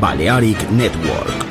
Balearic Network.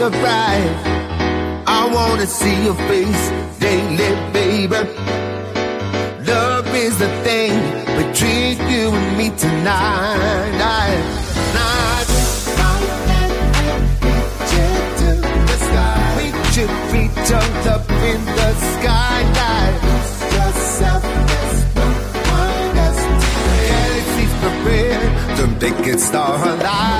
the. I wanna see your face daily, baby. Love is the thing between you and me tonight. Night. Should jumped up in the skylight. Lose yourself, there's no one else. Galaxies prepared, star alive.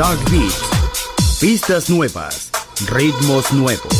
Shark Beat. Pistas nuevas, ritmos nuevos.